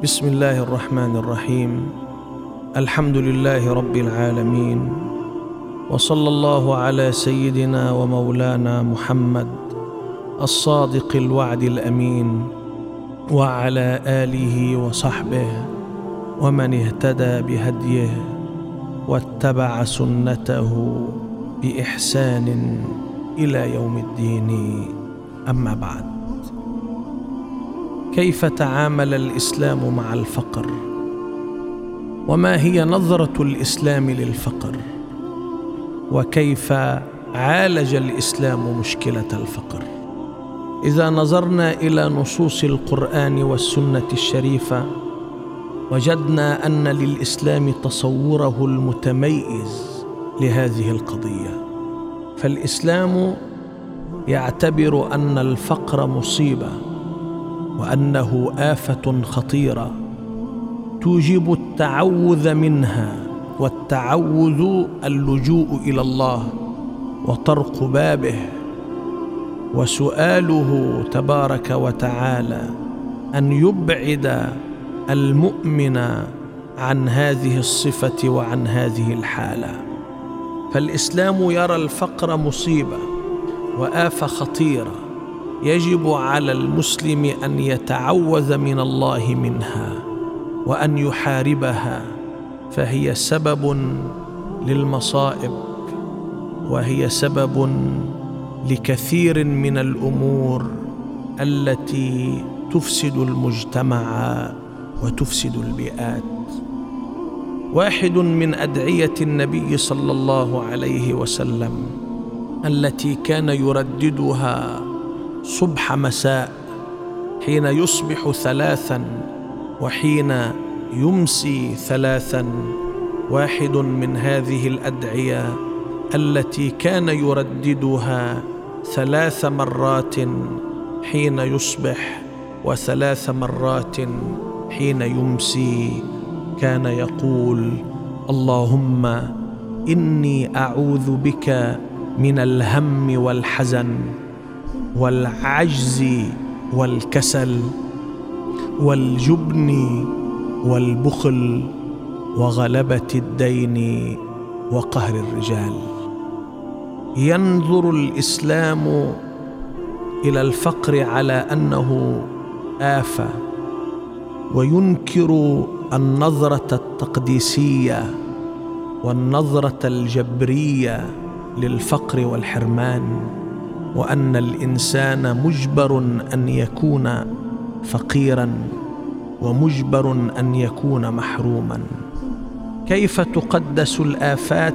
بسم الله الرحمن الرحيم. الحمد لله رب العالمين. وصلى الله على سيدنا ومولانا محمد الصادق الوعد الأمين. وعلى آله وصحبه ومن اهتدى بهديه واتبع سنته بإحسان إلى يوم الدين. أما بعد. كيف تعامل الإسلام مع الفقر؟ وما هي نظرة الإسلام للفقر؟ وكيف عالج الإسلام مشكلة الفقر؟ إذا نظرنا إلى نصوص القرآن والسنة الشريفة وجدنا أن للإسلام تصوره المتميز لهذه القضية. فالإسلام يعتبر أن الفقر مصيبة. وأنه آفة خطيرة توجب التعوذ منها والتعوذ اللجوء إلى الله وطرق بابه وسؤاله تبارك وتعالى أن يبعد المؤمن عن هذه الصفة وعن هذه الحالة. فالإسلام يرى الفقر مصيبة وافه خطيرة. يجب على المسلم أن يتعوذ من الله منها وأن يحاربها فهي سبب للمصائب وهي سبب لكثير من الأمور التي تفسد المجتمع وتفسد البيئات. واحد من أدعية النبي صلى الله عليه وسلم التي كان يرددها صبح مساء حين يصبح ثلاثا وحين يمسي ثلاثا واحد من هذه الأدعية التي كان يرددها ثلاث مرات حين يصبح وثلاث مرات حين يمسي. كان يقول اللهم إني أعوذ بك من الهم والحزن. والعجز والكسل والجبن والبخل وغلبة الدين وقهر الرجال. ينظر الإسلام إلى الفقر على أنه آفة وينكر النظرة التقديسية والنظرة الجبرية للفقر والحرمان. وأن الإنسان مجبر أن يكون فقيرا ومجبر أن يكون محروما. كيف تقدس الآفات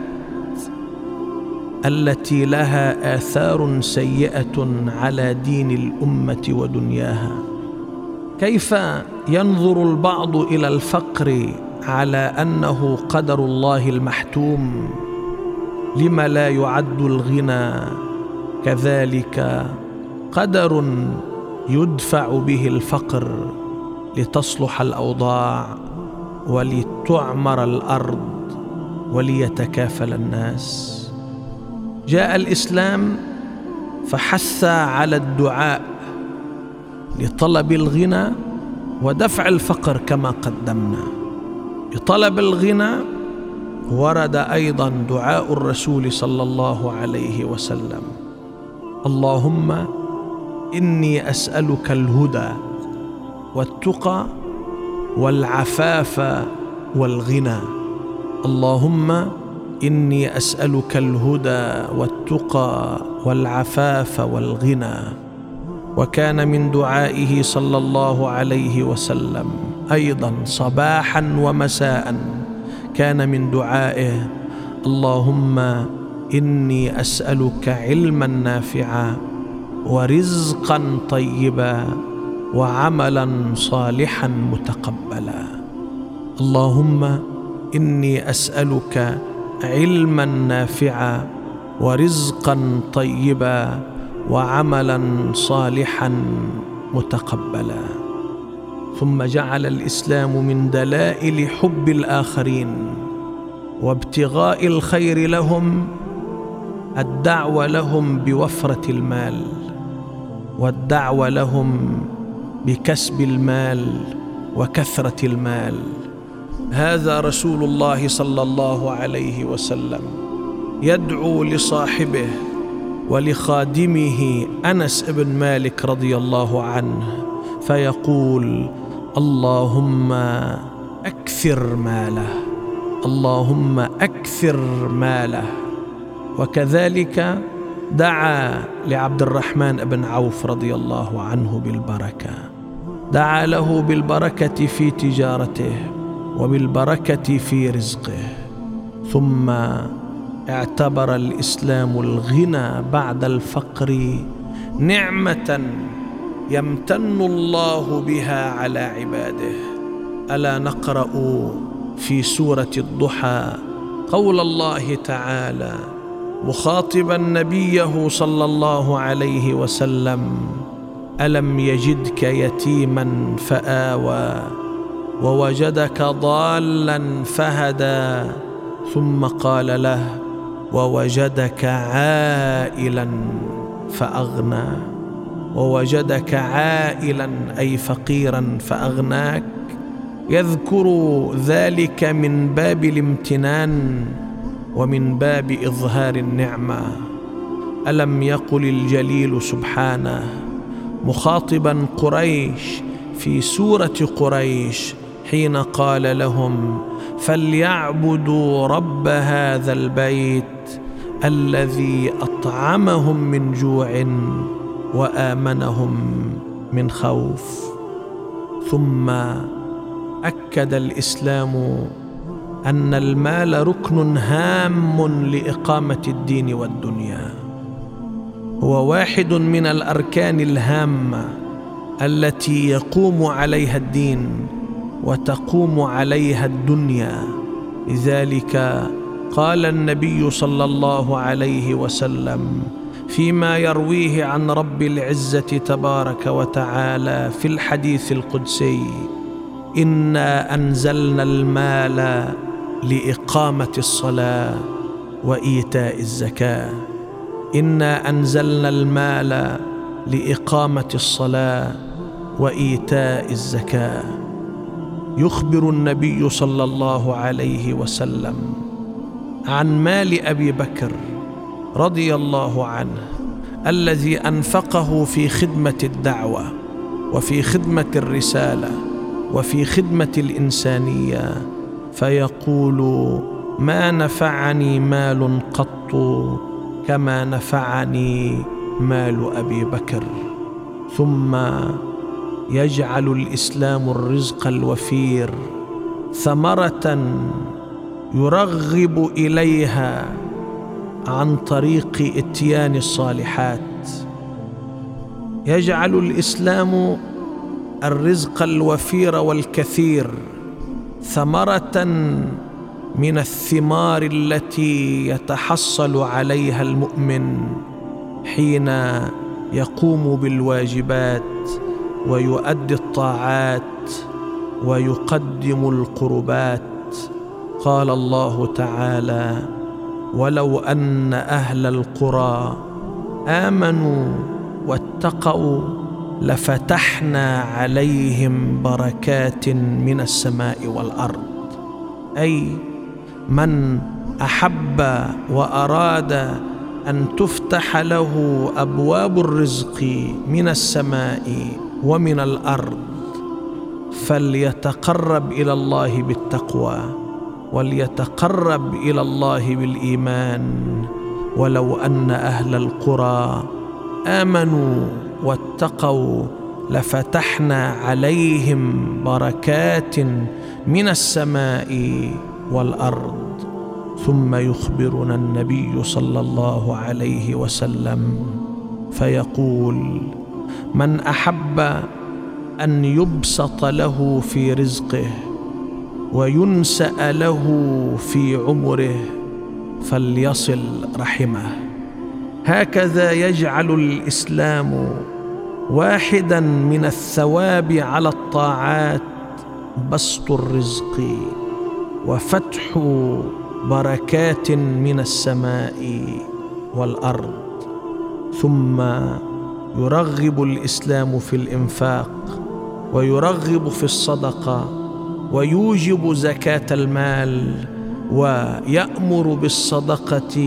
التي لها آثار سيئة على دين الأمة ودنياها؟ كيف ينظر البعض إلى الفقر على أنه قدر الله المحتوم؟ لم لا يعد الغنى كذلك قدر يدفع به الفقر لتصلح الأوضاع ولتعمر الأرض وليتكافل الناس. جاء الإسلام فحث على الدعاء لطلب الغنى ودفع الفقر كما قدمنا. لطلب الغنى ورد أيضا دعاء الرسول صلى الله عليه وسلم. اللهم إني أسألك الهدى والتقى والعفاف والغنى. اللهم إني أسألك الهدى والتقى والعفاف والغنى. وكان من دعائه صلى الله عليه وسلم أيضا صباحا ومساء. كان من دعائه اللهم إني أسألك علما نافعا ورزقا طيبا وعملا صالحا متقبلا. اللهم إني أسألك علما نافعا ورزقا طيبا وعملا صالحا متقبلا. ثم جعل الإسلام من دلائل حب الآخرين وابتغاء الخير لهم الدعوة لهم بوفرة المال والدعوة لهم بكسب المال وكثرة المال. هذا رسول الله صلى الله عليه وسلم يدعو لصاحبه ولخادمه أنس بن مالك رضي الله عنه فيقول اللهم أكثر ماله اللهم أكثر ماله. وكذلك دعا لعبد الرحمن بن عوف رضي الله عنه بالبركة. دعا له بالبركة في تجارته وبالبركة في رزقه. ثم اعتبر الإسلام الغنى بعد الفقر نعمة يمتن الله بها على عباده. ألا نقرأ في سورة الضحى قول الله تعالى مخاطبا نبيه صلى الله عليه وسلم ألم يجدك يتيما فآوى ووجدك ضالا فهدى ثم قال له ووجدك عائلا فأغنى ووجدك عائلا أي فقيرا فأغناك يذكر ذلك من باب الامتنان ومن باب إظهار النعمة. ألم يقل الجليل سبحانه مخاطبا قريش في سورة قريش حين قال لهم فليعبدوا رب هذا البيت الذي أطعمهم من جوع وآمنهم من خوف. ثم أكد الإسلام أن المال ركن هام لإقامة الدين والدنيا. هو واحد من الأركان الهامة التي يقوم عليها الدين وتقوم عليها الدنيا. لذلك قال النبي صلى الله عليه وسلم فيما يرويه عن رب العزة تبارك وتعالى في الحديث القدسي إنا أنزلنا المال لإقامة الصلاة وإيتاء الزكاة. إنا أنزلنا المال لإقامة الصلاة وإيتاء الزكاة. يخبر النبي صلى الله عليه وسلم عن مال أبي بكر رضي الله عنه الذي أنفقه في خدمة الدعوة وفي خدمة الرسالة وفي خدمة الإنسانية. فيقول ما نفعني مال قط كما نفعني مال أبي بكر. ثم يجعل الإسلام الرزق الوفير ثمرة يرغب إليها عن طريق إتيان الصالحات. يجعل الإسلام الرزق الوفير والكثير ثمرة من الثمار التي يتحصل عليها المؤمن حين يقوم بالواجبات ويؤدي الطاعات ويقدم القربات. قال الله تعالى ولو أن أهل القرى آمنوا واتقوا لفتحنا عليهم بركات من السماء والأرض. أي من أحب وأراد أن تفتح له أبواب الرزق من السماء ومن الأرض فليتقرب إلى الله بالتقوى وليتقرب إلى الله بالإيمان. ولو أن أهل القرى آمنوا واتقوا لفتحنا عليهم بركات من السماء والأرض. ثم يخبرنا النبي صلى الله عليه وسلم فيقول من أحب أن يبسط له في رزقه وينسأ له في عمره فليصل رحمه. هكذا يجعل الإسلام واحدا من الثواب على الطاعات بسط الرزق وفتح بركات من السماء والأرض. ثم يرغب الإسلام في الإنفاق ويرغب في الصدقة ويوجب زكاة المال ويأمر بالصدقة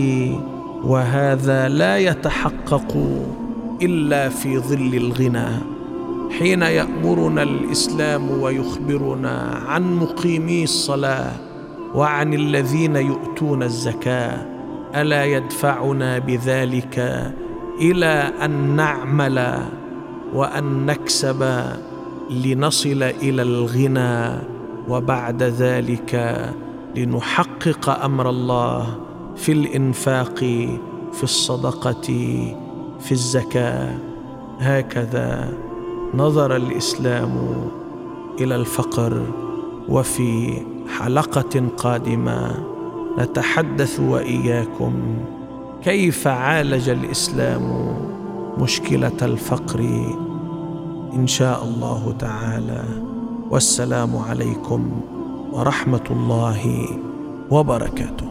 وهذا لا يتحقق. إلا في ظل الغنى حين يأمرنا الإسلام ويخبرنا عن مقيمي الصلاة وعن الذين يؤتون الزكاة. ألا يدفعنا بذلك إلى أن نعمل وأن نكسب لنصل إلى الغنى وبعد ذلك لنحقق أمر الله في الإنفاق في الصدقة في الزكاة. هكذا نظر الإسلام إلى الفقر. وفي حلقة قادمة نتحدث وإياكم كيف عالج الإسلام مشكلة الفقر. إن شاء الله تعالى. والسلام عليكم ورحمة الله وبركاته.